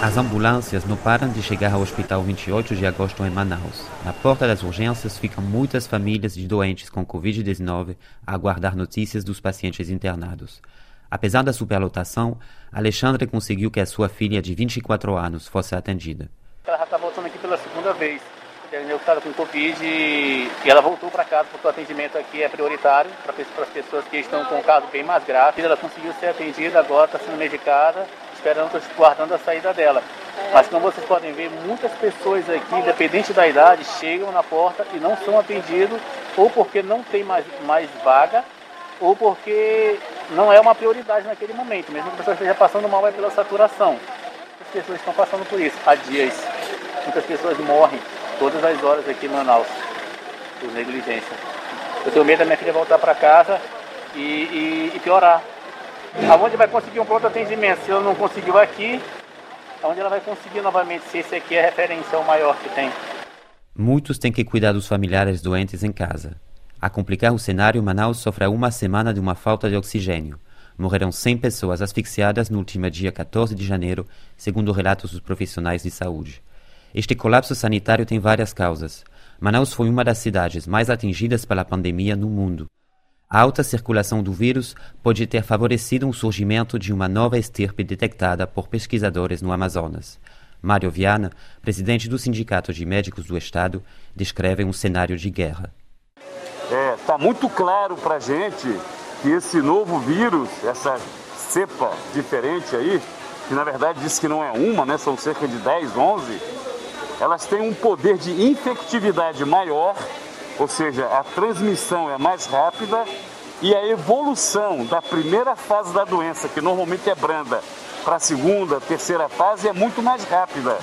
As ambulâncias não param de chegar ao Hospital 28 de Agosto em Manaus. Na porta das urgências ficam muitas famílias de doentes com Covid-19 a aguardar notícias dos pacientes internados. Apesar da superlotação, Alexandre conseguiu que a sua filha de 24 anos fosse atendida. Ela já está voltando aqui pela segunda vez. Entendeu? Estava com Covid e ela voltou para casa porque o atendimento aqui é prioritário para as pessoas que estão com um caso bem mais grave. Ela conseguiu ser atendida, agora está sendo medicada esperando, guardando a saída dela. Mas como vocês podem ver, muitas pessoas aqui, independente da idade, chegam na porta e não são atendidos, ou porque não tem mais, mais vaga, ou porque não é uma prioridade naquele momento, mesmo que a pessoa esteja passando mal é pela saturação. As pessoas estão passando por isso há dias. Muitas pessoas morrem todas as horas aqui em Manaus por negligência. Eu tenho medo da minha filha voltar para casa e, e, e piorar, aonde vai conseguir um pronto atendimento. Se ela não conseguiu aqui, aonde ela vai conseguir novamente, se esse aqui é a referência o maior que tem. Muitos têm que cuidar dos familiares doentes em casa. A complicar o cenário, Manaus sofre há uma semana de uma falta de oxigênio. Morreram 100 pessoas asfixiadas no último dia 14 de janeiro, segundo relatos dos profissionais de saúde. Este colapso sanitário tem várias causas. Manaus foi uma das cidades mais atingidas pela pandemia no mundo. A alta circulação do vírus pode ter favorecido o surgimento de uma nova estirpe detectada por pesquisadores no Amazonas. Mário Viana, presidente do Sindicato de Médicos do Estado, descreve um cenário de guerra. Está é, tá muito claro para a gente que esse novo vírus, essa cepa diferente aí, que na verdade diz que não é uma, né, são cerca de 10, 11, elas têm um poder de infectividade maior ou seja, a transmissão é mais rápida e a evolução da primeira fase da doença, que normalmente é branda, para a segunda, terceira fase é muito mais rápida.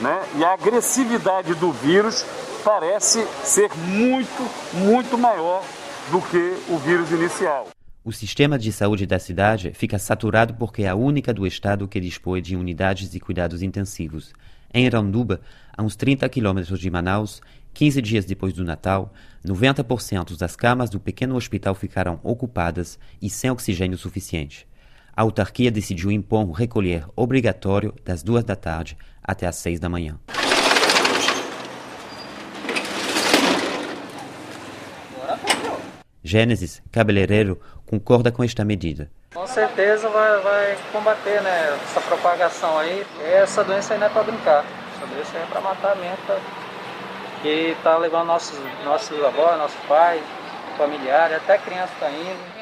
Né? E a agressividade do vírus parece ser muito, muito maior do que o vírus inicial. O sistema de saúde da cidade fica saturado porque é a única do estado que dispõe de unidades de cuidados intensivos. Em Iranduba, a uns 30 quilômetros de Manaus, 15 dias depois do Natal, 90% das camas do pequeno hospital ficaram ocupadas e sem oxigênio suficiente. A autarquia decidiu impor um recolher obrigatório das duas da tarde até às seis da manhã. Gênesis, cabeleireiro, concorda com esta medida. Com certeza vai, vai combater né, essa propagação aí. Essa doença aí não é para brincar. Essa doença aí é para matar mesmo, que está levando nossos, nossos avós, nossos pais, familiares, até crianças está indo.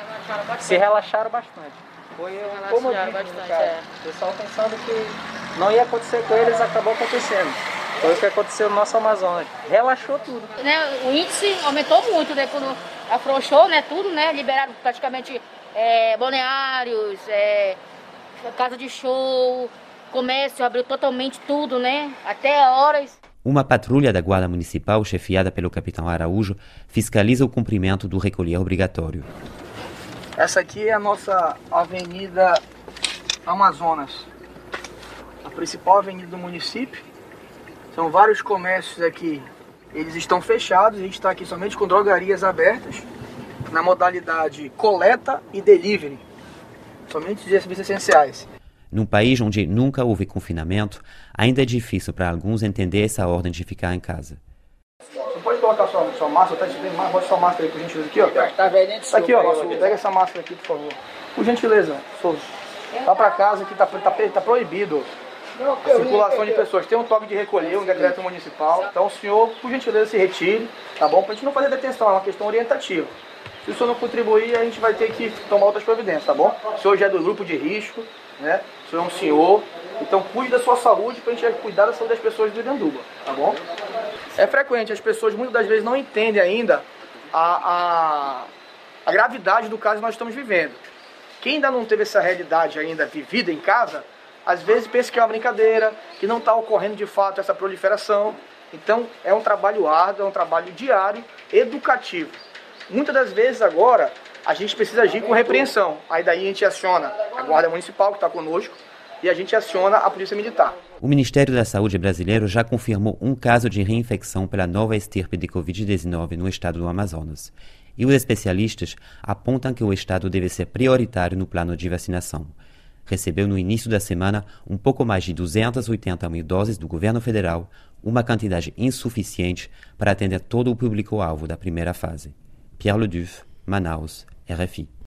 Se relaxaram bastante. Foi um comodismo, bastante, cara. É. O pessoal pensando que não ia acontecer com eles, acabou acontecendo. Foi o que aconteceu no nosso Amazonas. Relaxou tudo. Né, o índice aumentou muito, né? Quando afrouxou, né? Tudo, né? Liberaram praticamente é, balneários, é, casa de show, comércio, abriu totalmente tudo, né? Até horas. Uma patrulha da Guarda Municipal, chefiada pelo capitão Araújo, fiscaliza o cumprimento do recolher obrigatório. Essa aqui é a nossa Avenida Amazonas, a principal avenida do município. São vários comércios aqui, eles estão fechados, a gente está aqui somente com drogarias abertas, na modalidade coleta e delivery, somente de serviços essenciais. Num país onde nunca houve confinamento, ainda é difícil para alguns entender essa ordem de ficar em casa. Você pode colocar sua, sua máscara, tá? Você mostra sua máscara aí, por gentileza, aqui, ó. Tá Tá aqui, ó. Pega essa máscara aqui, por favor. Por gentileza, Souza. Vá para casa que tá, tá, tá proibido. A circulação de pessoas. Tem um toque de recolher, um decreto municipal. Então o senhor, por gentileza, se retire, tá bom? Pra gente não fazer detenção, é uma questão orientativa. Se o senhor não contribuir, a gente vai ter que tomar outras providências, tá bom? O senhor já é do grupo de risco, né? O senhor é um senhor, então cuide da sua saúde para a gente cuidar da saúde das pessoas do Iranduba, tá bom? É frequente, as pessoas muitas das vezes não entendem ainda a, a, a gravidade do caso que nós estamos vivendo. Quem ainda não teve essa realidade ainda vivida em casa, às vezes pensa que é uma brincadeira, que não está ocorrendo de fato essa proliferação. Então é um trabalho árduo, é um trabalho diário, educativo. Muitas das vezes agora a gente precisa agir com repreensão. Aí daí a gente aciona a Guarda Municipal, que está conosco, e a gente aciona a Polícia Militar. O Ministério da Saúde brasileiro já confirmou um caso de reinfecção pela nova estirpe de Covid-19 no estado do Amazonas. E os especialistas apontam que o estado deve ser prioritário no plano de vacinação. recebeu no início da semana um pouco mais de 280 mil doses do governo federal, uma quantidade insuficiente para atender todo o público-alvo da primeira fase. Pierre Leduf, Manaus, RFI.